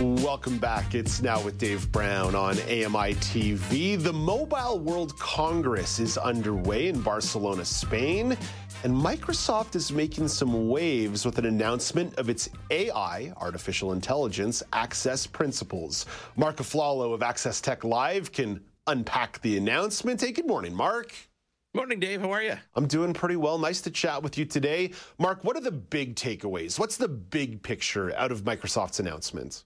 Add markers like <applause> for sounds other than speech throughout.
Welcome back. It's now with Dave Brown on AMI TV. The Mobile World Congress is underway in Barcelona, Spain, and Microsoft is making some waves with an announcement of its AI, artificial intelligence, access principles. Marc Aflalo of Access Tech Live can unpack the announcement. Hey, good morning, Marc. Morning, Dave. How are you? I'm doing pretty well. Nice to chat with you today. Marc, what are the big takeaways? What's the big picture out of Microsoft's announcement?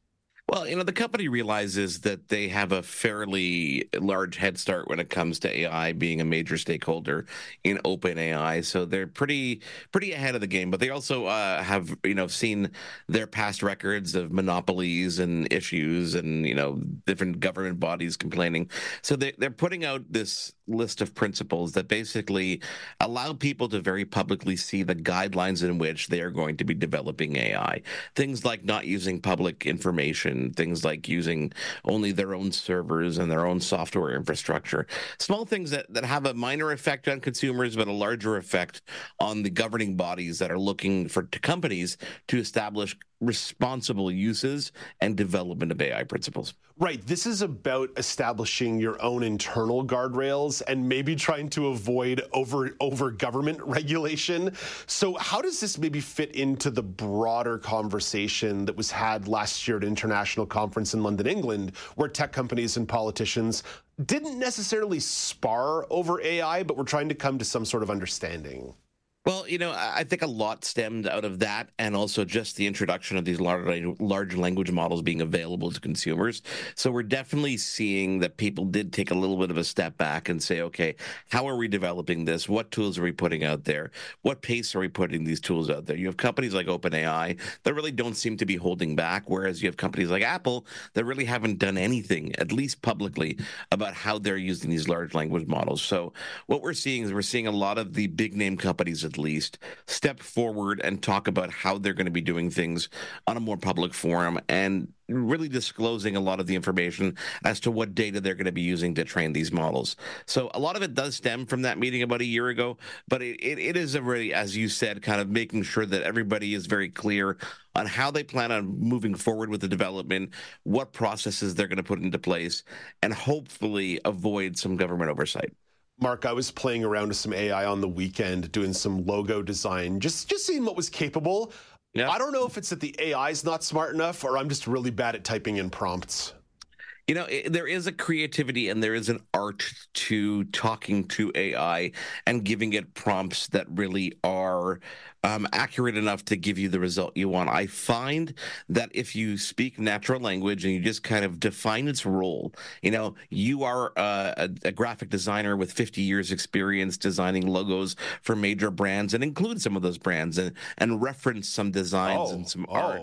Well, you know, the company realizes that they have a fairly large head start when it comes to AI being a major stakeholder in OpenAI. So they're pretty pretty ahead of the game. But they also uh, have, you know, seen their past records of monopolies and issues and, you know, different government bodies complaining. So they, they're putting out this list of principles that basically allow people to very publicly see the guidelines in which they are going to be developing AI. Things like not using public information things like using only their own servers and their own software infrastructure. Small things that, that have a minor effect on consumers, but a larger effect on the governing bodies that are looking for companies to establish responsible uses and development of AI principles. Right. This is about establishing your own internal guardrails and maybe trying to avoid over over government <laughs> regulation. So how does this maybe fit into the broader conversation that was had last year at an International Conference in London, England, where tech companies and politicians didn't necessarily spar over AI, but were trying to come to some sort of understanding? Well, you know, I think a lot stemmed out of that, and also just the introduction of these large, language models being available to consumers. So we're definitely seeing that people did take a little bit of a step back and say, okay, how are we developing this? What tools are we putting out there? What pace are we putting these tools out there? You have companies like OpenAI that really don't seem to be holding back, whereas you have companies like Apple that really haven't done anything, at least publicly, about how they're using these large language models. So what we're seeing is we're seeing a lot of the big name companies at least, step forward and talk about how they're going to be doing things on a more public forum and really disclosing a lot of the information as to what data they're going to be using to train these models. So a lot of it does stem from that meeting about a year ago, but it, it, it is a really, as you said, kind of making sure that everybody is very clear on how they plan on moving forward with the development, what processes they're going to put into place, and hopefully avoid some government oversight. Marc, I was playing around with some AI on the weekend, doing some logo design, just just seeing what was capable. Yeah. I don't know if it's that the AI is not smart enough, or I'm just really bad at typing in prompts. You know, it, there is a creativity and there is an art to talking to AI and giving it prompts that really are um, accurate enough to give you the result you want. I find that if you speak natural language and you just kind of define its role, you know, you are a, a, a graphic designer with 50 years experience designing logos for major brands and include some of those brands and, and reference some designs oh, and some oh. art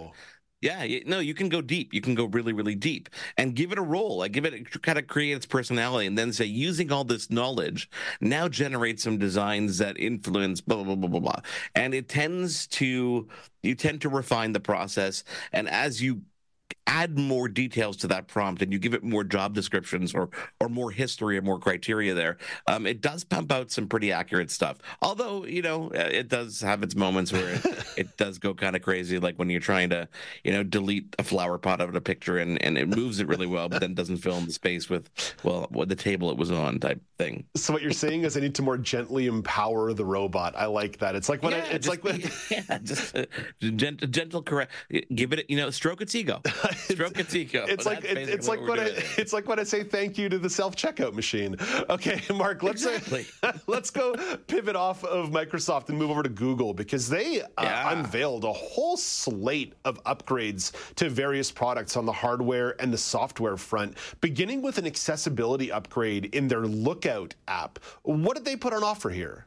yeah, no, you can go deep. You can go really, really deep and give it a role. Like give it kind of create its personality, and then say, using all this knowledge, now generate some designs that influence blah blah blah blah blah. And it tends to you tend to refine the process, and as you add more details to that prompt and you give it more job descriptions or or more history or more criteria there, um, it does pump out some pretty accurate stuff. Although you know uh, it does have its moments where it, <laughs> it does go kind of crazy, like when you're trying to you know delete a flower pot out of a picture and and it moves it really well, but then doesn't fill in the space with well what the table it was on type thing. So what you're saying is I need to more gently empower the robot. I like that. It's like when yeah, I, it's like when... <laughs> yeah, just uh, gentle, gentle correct. Give it you know stroke its ego. <laughs> Stroke its ego. It's like it, it's like when I, <laughs> it's like when I say thank you to the self checkout machine. <laughs> Okay, Marc, let's exactly. let's go pivot off of Microsoft and move over to Google because they uh, yeah. unveiled a whole slate of upgrades to various products on the hardware and the software front, beginning with an accessibility upgrade in their Lookout app. What did they put on offer here?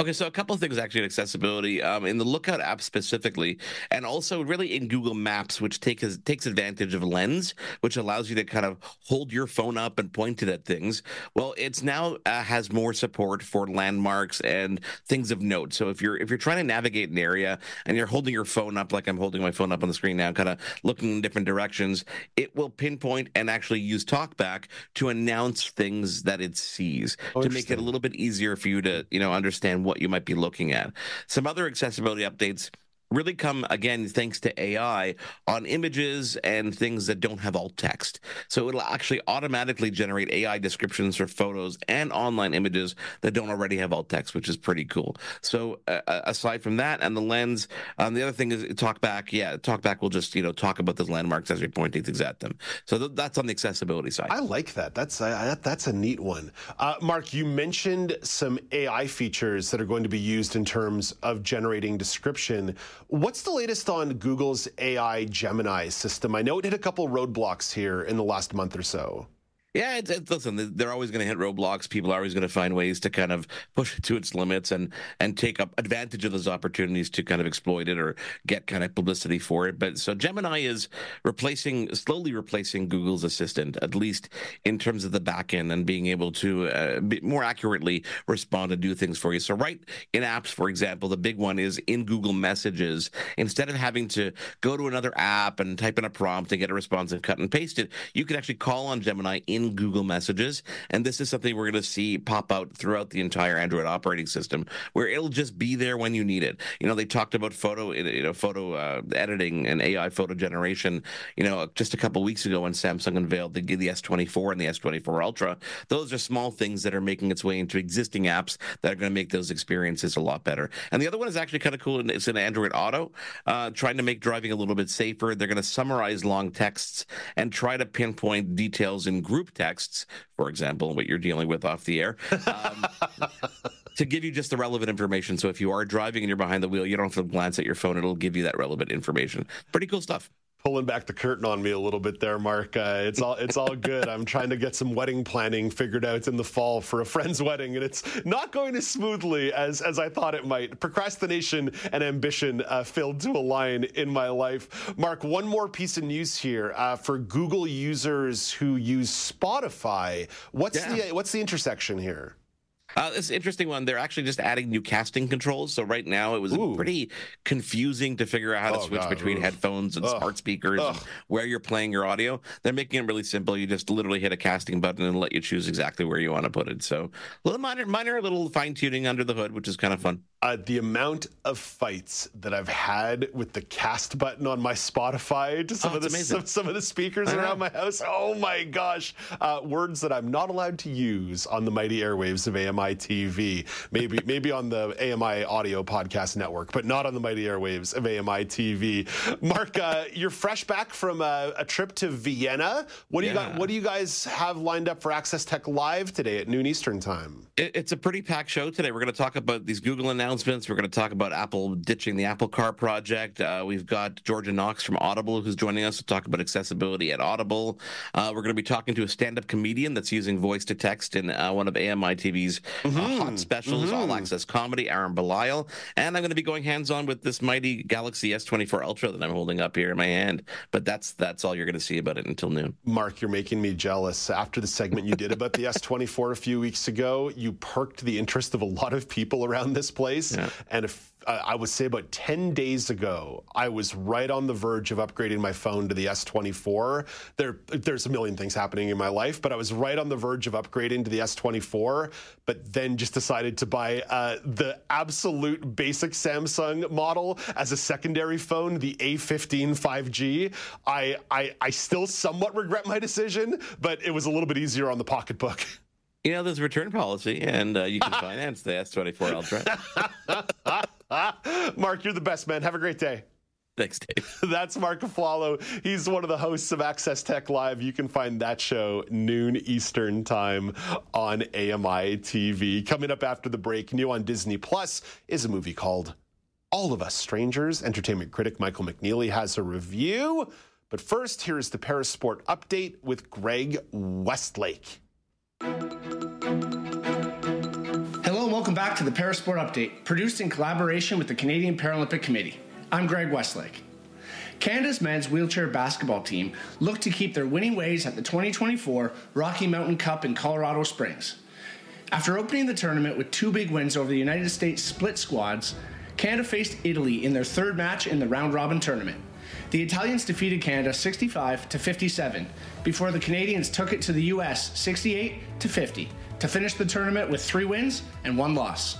Okay, so a couple of things actually in accessibility um, in the Lookout app specifically, and also really in Google Maps, which takes takes advantage of Lens, which allows you to kind of hold your phone up and point it at things. Well, it's now uh, has more support for landmarks and things of note. So if you're if you're trying to navigate an area and you're holding your phone up like I'm holding my phone up on the screen now, kind of looking in different directions, it will pinpoint and actually use TalkBack to announce things that it sees oh, to make it a little bit easier for you to you know understand what you might be looking at. Some other accessibility updates really come again thanks to AI on images and things that don't have alt text. So it'll actually automatically generate AI descriptions for photos and online images that don't already have alt text, which is pretty cool. So uh, aside from that and the lens, um, the other thing is TalkBack. Yeah, TalkBack will just you know talk about those landmarks as you're pointing things at them. So th- that's on the accessibility side. I like that. That's uh, that's a neat one. Uh, Marc, you mentioned some AI features that are going to be used in terms of generating description. What's the latest on Google's AI Gemini system? I know it hit a couple roadblocks here in the last month or so. Yeah, it's, it's, listen, they're always going to hit roadblocks. People are always going to find ways to kind of push it to its limits and and take up advantage of those opportunities to kind of exploit it or get kind of publicity for it. But so Gemini is replacing, slowly replacing Google's Assistant, at least in terms of the backend and being able to uh, more accurately respond and do things for you. So right in apps, for example, the big one is in Google Messages. Instead of having to go to another app and type in a prompt and get a response and cut and paste it, you can actually call on Gemini in in Google Messages. And this is something we're going to see pop out throughout the entire Android operating system, where it'll just be there when you need it. You know, they talked about photo, you know, photo uh, editing and AI photo generation. You know, just a couple weeks ago when Samsung unveiled the, the S24 and the S24 Ultra. Those are small things that are making its way into existing apps that are going to make those experiences a lot better. And the other one is actually kind of cool. and It's in Android Auto, uh, trying to make driving a little bit safer. They're going to summarize long texts and try to pinpoint details in group texts, for example, what you're dealing with off the air. Um, <laughs> to give you just the relevant information. So if you are driving and you're behind the wheel, you don't have to glance at your phone. It'll give you that relevant information. Pretty cool stuff pulling back the curtain on me a little bit there, Marc. Uh, it's all it's all good. I'm trying to get some wedding planning figured out in the fall for a friend's <laughs> wedding, and it's not going as smoothly as as I thought it might. Procrastination and ambition uh, filled to a line in my life. Marc, one more piece of news here uh, for Google users who use Spotify. What's yeah. the what's the intersection here? Uh, it's an interesting one. They're actually just adding new casting controls. So right now it was Ooh. pretty confusing to figure out how to oh, switch God. between Oof. headphones and Ugh. smart speakers and where you're playing your audio. They're making it really simple. You just literally hit a casting button and let you choose exactly where you want to put it. So a little minor, minor a little fine tuning under the hood, which is kind of fun. Uh, the amount of fights that I've had with the cast button on my Spotify to some oh, of the some, some, of the speakers around my house. Oh my gosh, uh, words that I'm not allowed to use on the mighty airwaves of AMI TV. Maybe <laughs> maybe on the AMI Audio Podcast Network, but not on the mighty airwaves of AMI TV. Marc, uh, you're fresh back from a, a, trip to Vienna. What do yeah. you got? What do you guys have lined up for Access Tech Live today at noon Eastern time? It, it's a pretty packed show today. We're going to talk about these Google announcements announcements. We're going to talk about Apple ditching the Apple Car project. Uh, we've got Georgia Knox from Audible who's joining us to talk about accessibility at Audible. Uh, we're going to be talking to a stand-up comedian that's using voice to text in uh, one of AMI TV's uh, mm-hmm. hot specials, mm-hmm. all access comedy. Aaron Belial. and I'm going to be going hands-on with this mighty Galaxy S24 Ultra that I'm holding up here in my hand. But that's that's all you're going to see about it until noon. Marc, you're making me jealous. After the segment you did about the S24 a few weeks ago, you perked the interest of a lot of people around this place place. Yeah. And if uh, I would say about 10 days ago, I was right on the verge of upgrading my phone to the S24. There, there's a million things happening in my life, but I was right on the verge of upgrading to the S24, but then just decided to buy uh, the absolute basic Samsung model as a secondary phone, the A15 5G. I, I, I still somewhat regret my decision, but it was a little bit easier on the pocketbook. <laughs> You know, there's a return policy, and uh, you can finance the S24 Ultra. <laughs> Marc, you're the best, man. Have a great day. Thanks, Dave. <laughs> That's Marc Aflalo. He's one of the hosts of Access Tech Live. You can find that show noon Eastern time on AMI TV. Coming up after the break, new on Disney Plus is a movie called All of Us Strangers. Entertainment critic Michael McNeely has a review. But first, here is the Parasport update with Greg Westlake. Welcome back to the Parasport Update, produced in collaboration with the Canadian Paralympic Committee. I'm Greg Westlake. Canada's men's wheelchair basketball team looked to keep their winning ways at the 2024 Rocky Mountain Cup in Colorado Springs. After opening the tournament with two big wins over the United States split squads, Canada faced Italy in their third match in the round robin tournament. The Italians defeated Canada 65 to 57 before the Canadians took it to the US 68 to 50 to finish the tournament with 3 wins and 1 loss.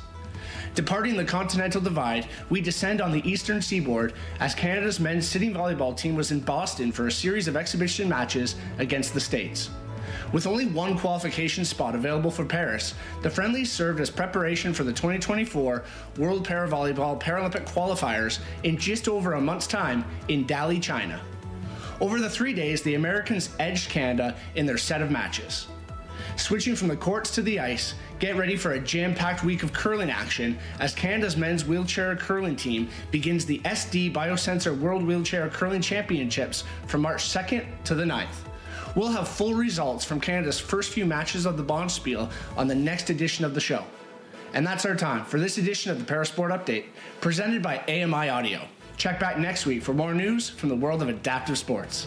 Departing the Continental Divide, we descend on the eastern seaboard as Canada's men's sitting volleyball team was in Boston for a series of exhibition matches against the States. With only one qualification spot available for Paris, the friendly served as preparation for the 2024 World Para Volleyball Paralympic qualifiers in just over a month's time in Dali, China. Over the three days, the Americans edged Canada in their set of matches. Switching from the courts to the ice, get ready for a jam packed week of curling action as Canada's men's wheelchair curling team begins the SD Biosensor World Wheelchair Curling Championships from March 2nd to the 9th. We'll have full results from Canada's first few matches of the Bonspiel on the next edition of the show. And that's our time for this edition of the Parasport Update, presented by AMI Audio. Check back next week for more news from the world of adaptive sports.